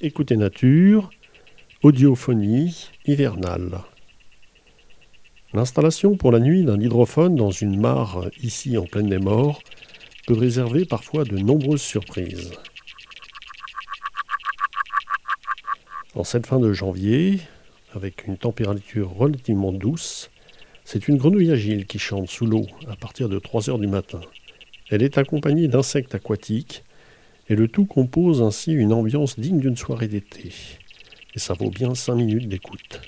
Écoutez Nature, audiophonie hivernale. L'installation pour la nuit d'un hydrophone dans une mare ici en pleine des morts peut réserver parfois de nombreuses surprises. En cette fin de janvier, avec une température relativement douce, c'est une grenouille agile qui chante sous l'eau à partir de 3 heures du matin. Elle est accompagnée d'insectes aquatiques et le tout compose ainsi une ambiance digne d'une soirée d'été. Et ça vaut bien 5 minutes d'écoute.